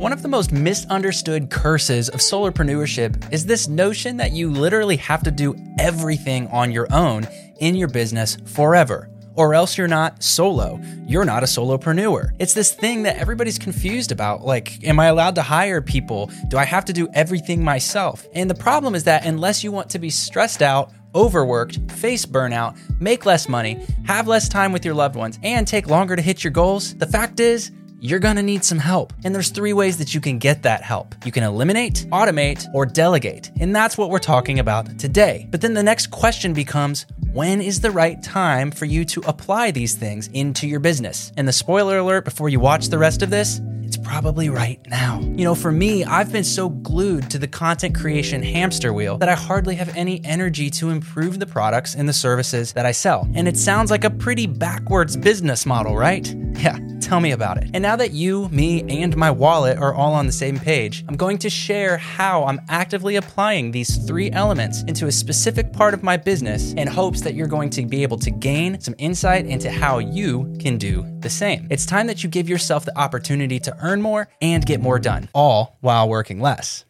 One of the most misunderstood curses of solopreneurship is this notion that you literally have to do everything on your own in your business forever. Or else you're not solo. You're not a solopreneur. It's this thing that everybody's confused about. Like, am I allowed to hire people? Do I have to do everything myself? And the problem is that unless you want to be stressed out, overworked, face burnout, make less money, have less time with your loved ones, and take longer to hit your goals, the fact is, you're gonna need some help. And there's three ways that you can get that help. You can eliminate, automate, or delegate. And that's what we're talking about today. But then the next question becomes when is the right time for you to apply these things into your business? And the spoiler alert before you watch the rest of this it's probably right now. You know, for me, I've been so glued to the content creation hamster wheel that I hardly have any energy to improve the products and the services that I sell. And it sounds like a pretty backwards business model, right? Yeah, tell me about it. And now that you, me, and my wallet are all on the same page, I'm going to share how I'm actively applying these three elements into a specific part of my business in hopes that you're going to be able to gain some insight into how you can do the same. It's time that you give yourself the opportunity to earn more and get more done, all while working less.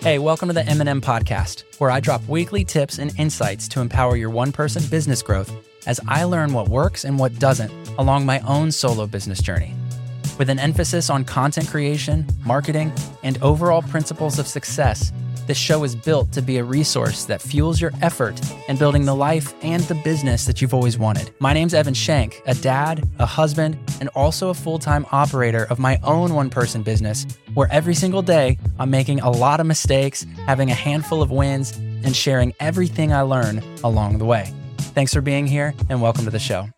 Hey, welcome to the M&M podcast, where I drop weekly tips and insights to empower your one-person business growth as I learn what works and what doesn't along my own solo business journey. With an emphasis on content creation, marketing, and overall principles of success, this show is built to be a resource that fuels your effort in building the life and the business that you've always wanted. My name's Evan Shank, a dad, a husband, and also a full time operator of my own one person business, where every single day I'm making a lot of mistakes, having a handful of wins, and sharing everything I learn along the way. Thanks for being here and welcome to the show.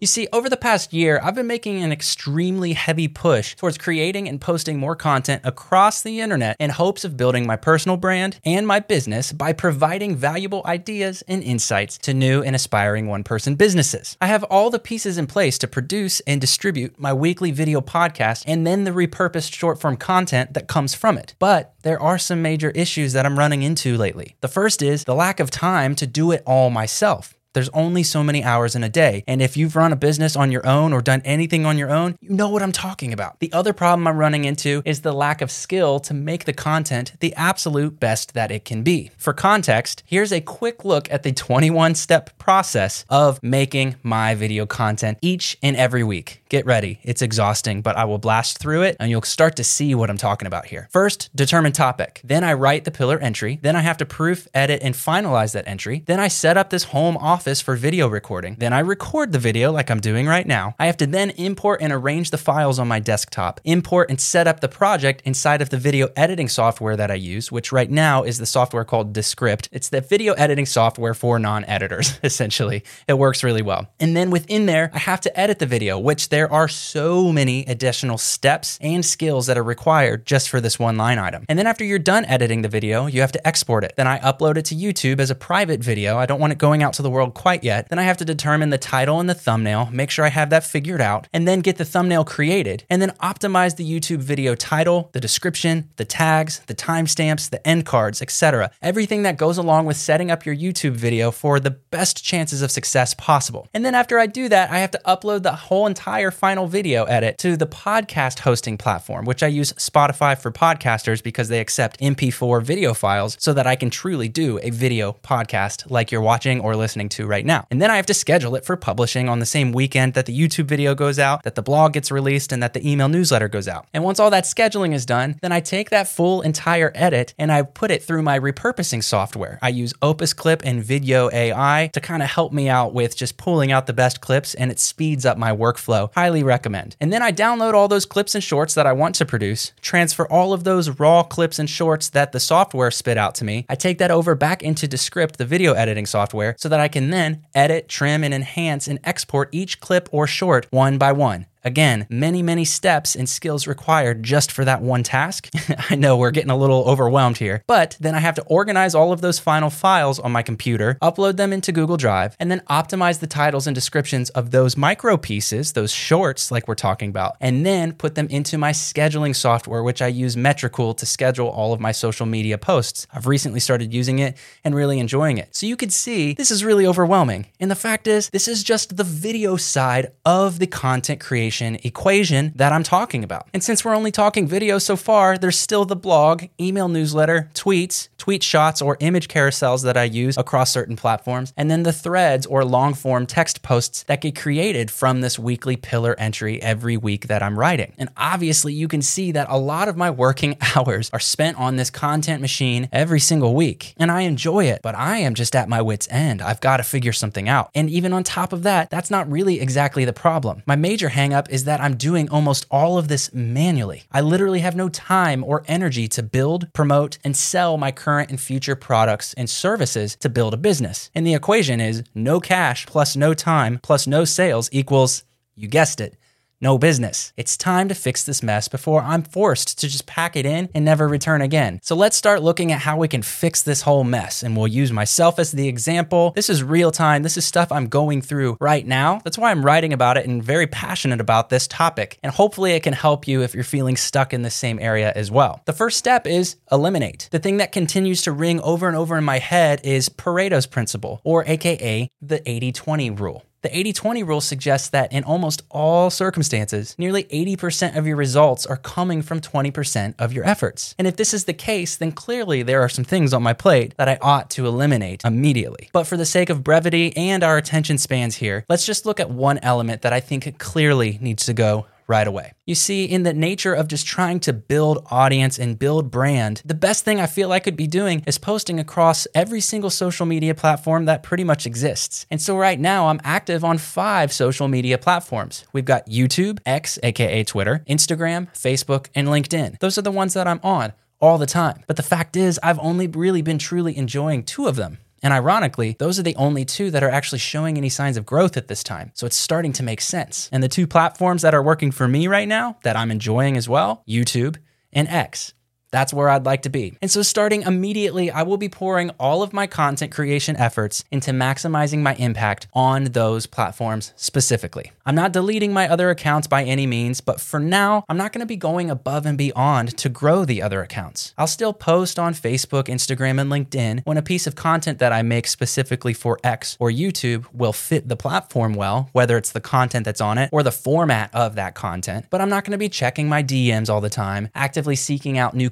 You see, over the past year, I've been making an extremely heavy push towards creating and posting more content across the internet in hopes of building my personal brand and my business by providing valuable ideas and insights to new and aspiring one person businesses. I have all the pieces in place to produce and distribute my weekly video podcast and then the repurposed short form content that comes from it. But there are some major issues that I'm running into lately. The first is the lack of time to do it all myself. There's only so many hours in a day. And if you've run a business on your own or done anything on your own, you know what I'm talking about. The other problem I'm running into is the lack of skill to make the content the absolute best that it can be. For context, here's a quick look at the 21 step process of making my video content each and every week. Get ready. It's exhausting, but I will blast through it and you'll start to see what I'm talking about here. First, determine topic. Then I write the pillar entry. Then I have to proof, edit, and finalize that entry. Then I set up this home office Office for video recording. Then I record the video like I'm doing right now. I have to then import and arrange the files on my desktop, import and set up the project inside of the video editing software that I use, which right now is the software called Descript. It's the video editing software for non editors, essentially. It works really well. And then within there, I have to edit the video, which there are so many additional steps and skills that are required just for this one line item. And then after you're done editing the video, you have to export it. Then I upload it to YouTube as a private video. I don't want it going out to the world quite yet. Then I have to determine the title and the thumbnail, make sure I have that figured out, and then get the thumbnail created, and then optimize the YouTube video title, the description, the tags, the timestamps, the end cards, etc. Everything that goes along with setting up your YouTube video for the best chances of success possible. And then after I do that, I have to upload the whole entire final video edit to the podcast hosting platform, which I use Spotify for podcasters because they accept MP4 video files so that I can truly do a video podcast like you're watching or listening to right now. And then I have to schedule it for publishing on the same weekend that the YouTube video goes out, that the blog gets released, and that the email newsletter goes out. And once all that scheduling is done, then I take that full entire edit and I put it through my repurposing software. I use Opus Clip and Vidyo.ai to kind of help me out with just pulling out the best clips and it speeds up my workflow. Highly recommend. And then I download all those clips and shorts that I want to produce, transfer all of those raw clips and shorts that the software spit out to me. I take that over back into Descript, the video editing software, so that I can then edit, trim, and enhance and export each clip or short one by one. Again, many, many steps and skills required just for that one task. I know we're getting a little overwhelmed here, but then I have to organize all of those final files on my computer, upload them into Google Drive, and then optimize the titles and descriptions of those micro pieces, those shorts like we're talking about, and then put them into my scheduling software, which I use Metricool to schedule all of my social media posts. I've recently started using it and really enjoying it. So you could see this is really overwhelming. And the fact is, this is just the video side of the content creation equation that I'm talking about. And since we're only talking video so far, there's still the blog, email newsletter, tweets, tweet shots, or image carousels that I use across certain platforms, and then the threads or long form text posts that get created from this weekly pillar entry every week that I'm writing. And obviously, you can see that a lot of my working hours are spent on this content machine every single week. And I enjoy it, but I am just at my wits' end. I've got to figure something out. And even on top of that, that's not really exactly the problem. My major hangup is that I'm doing almost all of this manually. I literally have no time or energy to build, promote, and sell my current and future products and services to build a business. And the equation is no cash plus no time plus no sales equals, you guessed it, no business. It's time to fix this mess before I'm forced to just pack it in and never return again. So let's start looking at how we can fix this whole mess. And we'll use myself as the example. This is real time. This is stuff I'm going through right now. That's why I'm writing about it and very passionate about this topic. And hopefully it can help you if you're feeling stuck in the same area as well. The first step is eliminate. The thing that continues to ring over and over in my head is Pareto's principle, or AKA the 80 20 rule. The 80 20 rule suggests that in almost all circumstances, nearly 80% of your results are coming from 20% of your efforts. And if this is the case, then clearly there are some things on my plate that I ought to eliminate immediately. But for the sake of brevity and our attention spans here, let's just look at one element that I think clearly needs to go right away. You see, in the nature of just trying to build audience and build brand, the best thing I feel I could be doing is posting across every single social media platform that pretty much exists. And so right now, I'm active on five social media platforms. We've got YouTube, X, aka Twitter, Instagram, Facebook, and LinkedIn. Those are the ones that I'm on all the time. But the fact is, I've only really been truly enjoying two of them. And ironically, those are the only two that are actually showing any signs of growth at this time. So it's starting to make sense. And the two platforms that are working for me right now that I'm enjoying as well YouTube and X. That's where I'd like to be. And so, starting immediately, I will be pouring all of my content creation efforts into maximizing my impact on those platforms specifically. I'm not deleting my other accounts by any means, but for now, I'm not going to be going above and beyond to grow the other accounts. I'll still post on Facebook, Instagram, and LinkedIn when a piece of content that I make specifically for X or YouTube will fit the platform well, whether it's the content that's on it or the format of that content. But I'm not going to be checking my DMs all the time, actively seeking out new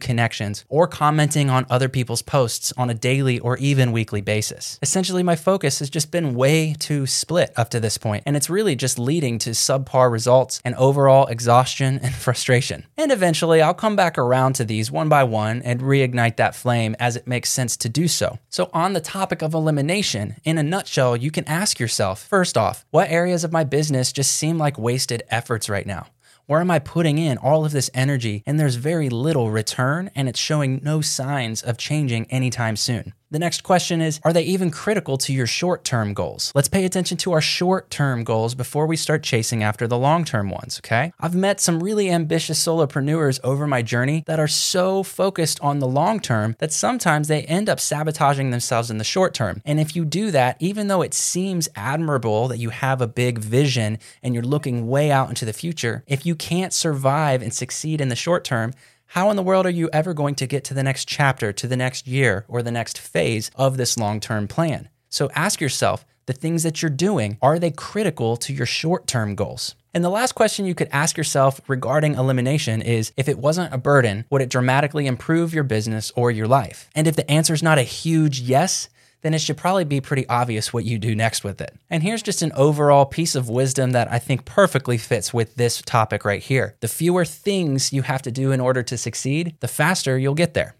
or commenting on other people's posts on a daily or even weekly basis. Essentially, my focus has just been way too split up to this point, and it's really just leading to subpar results and overall exhaustion and frustration. And eventually, I'll come back around to these one by one and reignite that flame as it makes sense to do so. So, on the topic of elimination, in a nutshell, you can ask yourself first off, what areas of my business just seem like wasted efforts right now? Where am I putting in all of this energy and there's very little return and it's showing no signs of changing anytime soon? The next question is Are they even critical to your short term goals? Let's pay attention to our short term goals before we start chasing after the long term ones, okay? I've met some really ambitious solopreneurs over my journey that are so focused on the long term that sometimes they end up sabotaging themselves in the short term. And if you do that, even though it seems admirable that you have a big vision and you're looking way out into the future, if you can't survive and succeed in the short term, how in the world are you ever going to get to the next chapter, to the next year, or the next phase of this long term plan? So ask yourself the things that you're doing, are they critical to your short term goals? And the last question you could ask yourself regarding elimination is if it wasn't a burden, would it dramatically improve your business or your life? And if the answer is not a huge yes, then it should probably be pretty obvious what you do next with it. And here's just an overall piece of wisdom that I think perfectly fits with this topic right here. The fewer things you have to do in order to succeed, the faster you'll get there.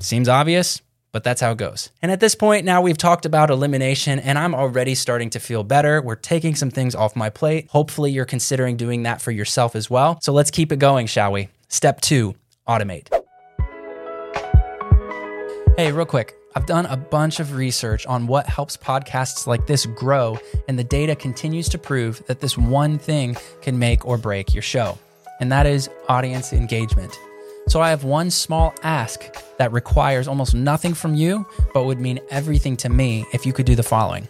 Seems obvious? But that's how it goes. And at this point, now we've talked about elimination, and I'm already starting to feel better. We're taking some things off my plate. Hopefully, you're considering doing that for yourself as well. So let's keep it going, shall we? Step two automate. Hey, real quick. I've done a bunch of research on what helps podcasts like this grow, and the data continues to prove that this one thing can make or break your show, and that is audience engagement. So I have one small ask that requires almost nothing from you, but would mean everything to me if you could do the following.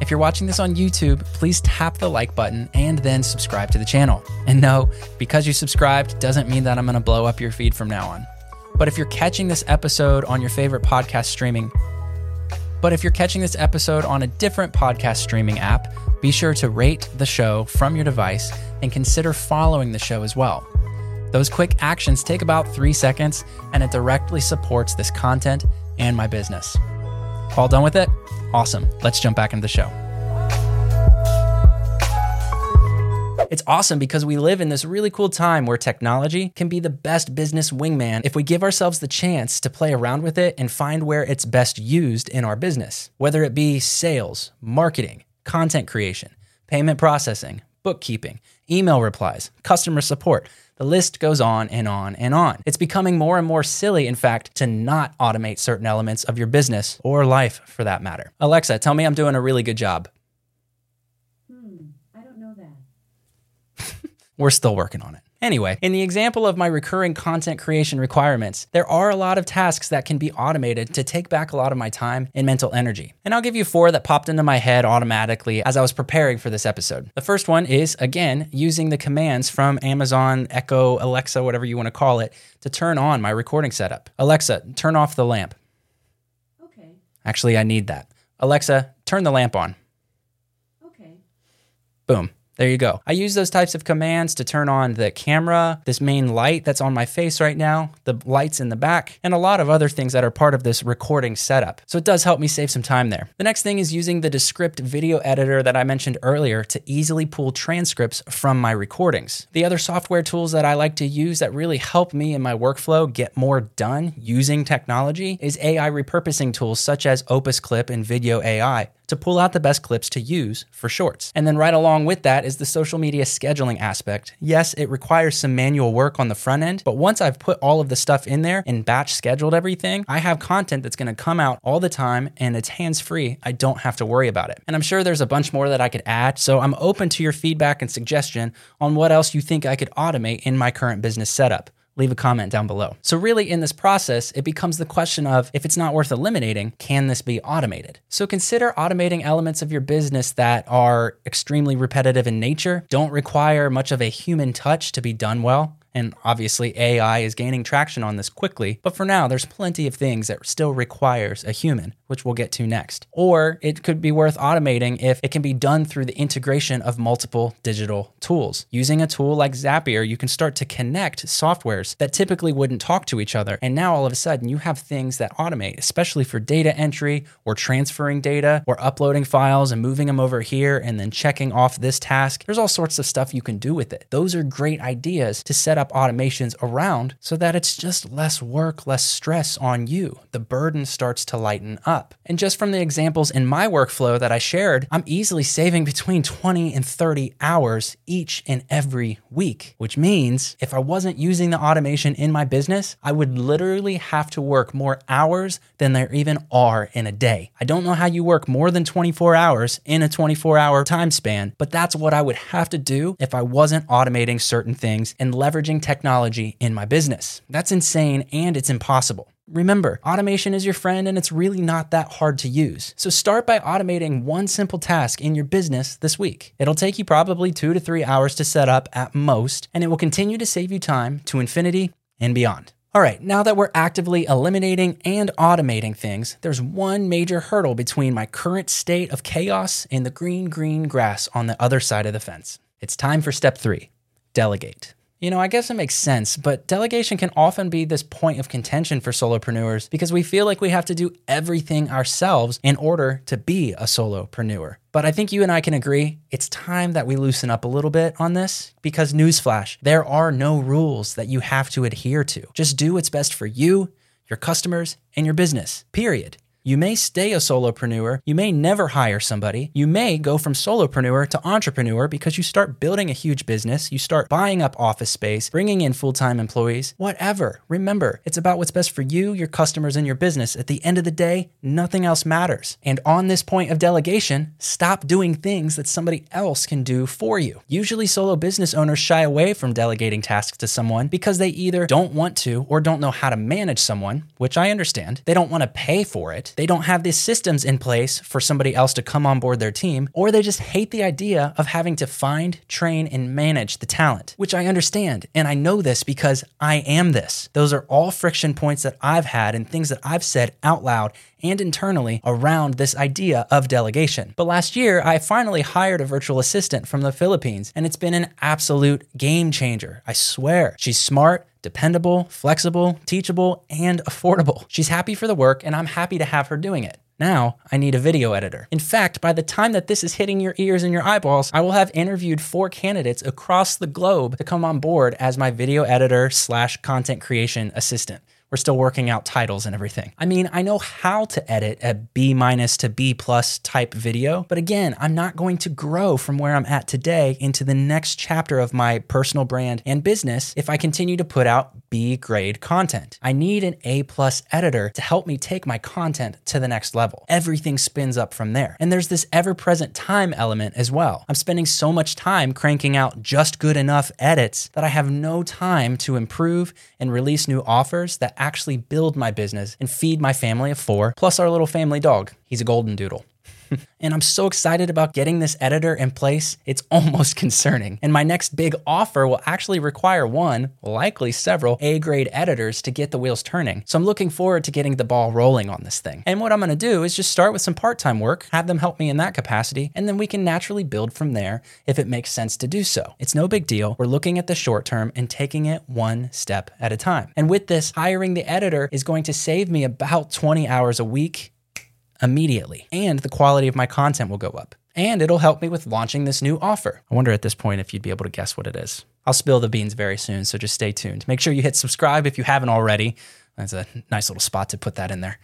If you're watching this on YouTube, please tap the like button and then subscribe to the channel. And no, because you subscribed doesn't mean that I'm going to blow up your feed from now on. But if you're catching this episode on your favorite podcast streaming, but if you're catching this episode on a different podcast streaming app, be sure to rate the show from your device and consider following the show as well. Those quick actions take about three seconds and it directly supports this content and my business. All done with it? Awesome. Let's jump back into the show. It's awesome because we live in this really cool time where technology can be the best business wingman if we give ourselves the chance to play around with it and find where it's best used in our business. Whether it be sales, marketing, content creation, payment processing, bookkeeping, email replies, customer support. The list goes on and on and on. It's becoming more and more silly, in fact, to not automate certain elements of your business or life for that matter. Alexa, tell me I'm doing a really good job. Hmm, I don't know that. We're still working on it. Anyway, in the example of my recurring content creation requirements, there are a lot of tasks that can be automated to take back a lot of my time and mental energy. And I'll give you four that popped into my head automatically as I was preparing for this episode. The first one is, again, using the commands from Amazon, Echo, Alexa, whatever you want to call it, to turn on my recording setup. Alexa, turn off the lamp. Okay, Actually, I need that. Alexa, turn the lamp on. okay. Boom. There you go. I use those types of commands to turn on the camera, this main light that's on my face right now, the lights in the back, and a lot of other things that are part of this recording setup. So it does help me save some time there. The next thing is using the Descript video editor that I mentioned earlier to easily pull transcripts from my recordings. The other software tools that I like to use that really help me in my workflow get more done using technology is AI repurposing tools such as Opus Clip and Vidyo.ai to pull out the best clips to use for shorts. And then right along with that is the social media scheduling aspect. Yes, it requires some manual work on the front end, but once I've put all of the stuff in there and batch scheduled everything, I have content that's to come out all the time and it's hands free. I don't have to worry about it. And I'm sure there's a bunch more that I could add, so I'm open to your feedback and suggestion on what else you think I could automate in my current business setup leave a comment down below. So, really, in this process, it becomes the question of if it's not worth eliminating, can this be automated? So, consider automating elements of your business that are extremely repetitive in nature, don't require much of a human touch to be done well. And obviously, AI is gaining traction on this quickly, but for now, there's plenty of things that still requires a human, which we'll get to next. Or it could be worth automating if it can be done through the integration of multiple digital tools. Using a tool like Zapier, you can start to connect softwares that typically wouldn't talk to each other. And now all of a sudden, you have things that automate, especially for data entry or transferring data or uploading files and moving them over here and then checking off this task. There's all sorts of stuff you can do with it. Those are great ideas to set up automations around so that it's just less work, less stress on you. The burden starts to lighten up. And just from the examples in my workflow that I shared, I'm easily saving between 20 and 30 hours each and every week, which means if I wasn't using the automation in my business, I would literally have to work more hours than there even are in a day. I don't know how you work more than 24 hours in a 24 hour time span, but that's what I would have to do if I wasn't automating certain things and leveraging technology in my business. That's insane and it's impossible. Remember, automation is your friend and it's really not that hard to use. So start by automating one simple task in your business this week. It'll take you probably two to three hours to set up at most, and it will continue to save you time to infinity and beyond. All right, now that we're actively eliminating and automating things, there's one major hurdle between my current state of chaos and the green, green grass on the other side of the fence. It's time for step three delegate. You know, I guess it makes sense, but delegation can often be this point of contention for solopreneurs because we feel like we have to do everything ourselves in order to be a solopreneur. But I think you and I can agree it's time that we loosen up a little bit on this because, newsflash, there are no rules that you have to adhere to. Just do what's best for you, your customers, and your business, period. You may stay a solopreneur. You may never hire somebody. You may go from solopreneur to entrepreneur because you start building a huge business. You start buying up office space, bringing in full time employees, whatever. Remember, it's about what's best for you, your customers, and your business. At the end of the day, nothing else matters. And on this point of delegation, stop doing things that somebody else can do for you. Usually, solo business owners shy away from delegating tasks to someone because they either don't want to or don't know how to manage someone, which I understand. They don't want to pay for it they don't have the systems in place for somebody else to come on board their team, or they just hate the idea of having to find, train, and manage the talent, which I understand. And I know this because I am this. Those are all friction points that I've had and things that I've said out loud and internally around this idea of delegation. But last year, I finally hired a virtual assistant from the Philippines, and it's been an absolute game changer. I swear. She's smart dependable, flexible, teachable, and affordable. She's happy for the work, and I'm happy to have her doing it. Now, I need a video editor. In fact, by the time that this is hitting your ears and your eyeballs, I will have interviewed four candidates across the globe to come on board as my video editor slash content creation assistant. We're still working out titles and everything. I mean, I know how to edit a B minus to B plus type video, but again, I'm not going to grow from where I'm at today into the next chapter of my personal brand and business if I continue to put out B grade content. I need an A plus editor to help me take my content to the next level. Everything spins up from there. And there's this ever present time element as well. I'm spending so much time cranking out just good enough edits that I have no time to improve and release new offers that actually build my business and feed my family of four, plus our little family dog. He's a golden doodle. And I'm so excited about getting this editor in place, it's almost concerning. And my next big offer will actually require one, likely several, A grade editors to get the wheels turning. So I'm looking forward to getting the ball rolling on this thing. And what I'm gonna do is just start with some part time work, have them help me in that capacity, and then we can naturally build from there if it makes sense to do so. It's no big deal. We're looking at the short term and taking it one step at a time. And with this, hiring the editor is going to save me about 20 hours a week immediately, and the quality of my content will go up. And it'll help me with launching this new offer. I wonder at this point if you'd be able to guess what it is. I'll spill the beans very soon, so just stay tuned. Make sure you hit subscribe if you haven't already. That's a nice little spot to put that in there.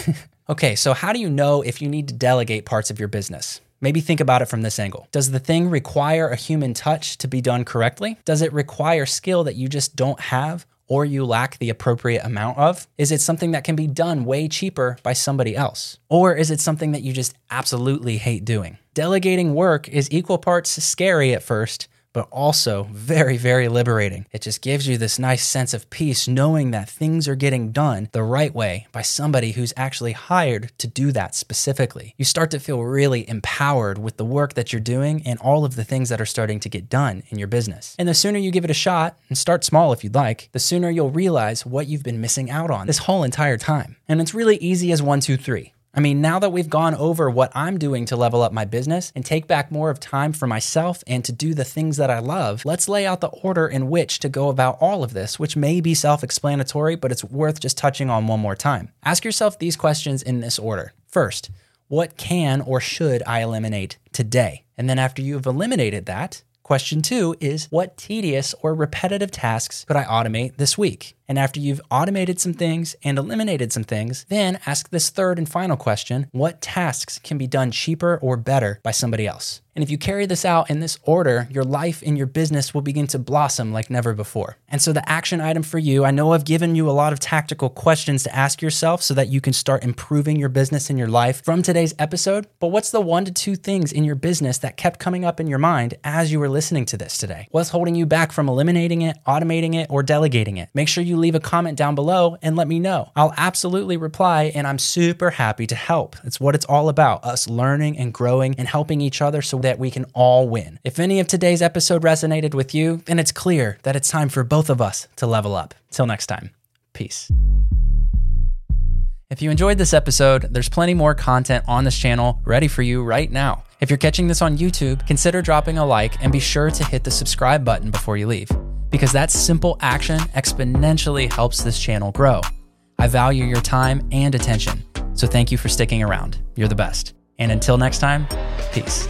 okay, so how do you know if you need to delegate parts of your business? Maybe think about it from this angle. Does the thing require a human touch to be done correctly? Does it require skill that you just don't have or you lack the appropriate amount of? Is it something that can be done way cheaper by somebody else? Or is it something that you just absolutely hate doing? Delegating work is equal parts scary at first but also very, very liberating. It just gives you this nice sense of peace knowing that things are getting done the right way by somebody who's actually hired to do that specifically. You start to feel really empowered with the work that you're doing and all of the things that are starting to get done in your business. And the sooner you give it a shot, and start small if you'd like, the sooner you'll realize what you've been missing out on this whole entire time. And it's really easy as one, two, three. I mean, now that we've gone over what I'm doing to level up my business and take back more of time for myself and to do the things that I love, let's lay out the order in which to go about all of this, which may be self explanatory, but it's worth just touching on one more time. Ask yourself these questions in this order. First, what can or should I eliminate today? And then after you've eliminated that, Question two is what tedious or repetitive tasks could I automate this week? And after you've automated some things and eliminated some things, then ask this third and final question what tasks can be done cheaper or better by somebody else? And if you carry this out in this order, your life and your business will begin to blossom like never before. And so, the action item for you I know I've given you a lot of tactical questions to ask yourself so that you can start improving your business and your life from today's episode. But what's the one to two things in your business that kept coming up in your mind as you were listening to this today? What's holding you back from eliminating it, automating it, or delegating it? Make sure you leave a comment down below and let me know. I'll absolutely reply, and I'm super happy to help. It's what it's all about us learning and growing and helping each other so that we can all win. If any of today's episode resonated with you, then it's clear that it's time for both of us to level up. Till next time, peace. If you enjoyed this episode, there's plenty more content on this channel ready for you right now. If you're catching this on YouTube, consider dropping a like and be sure to hit the subscribe button before you leave, because that simple action exponentially helps this channel grow. I value your time and attention, so thank you for sticking around. You're the best. And until next time, peace.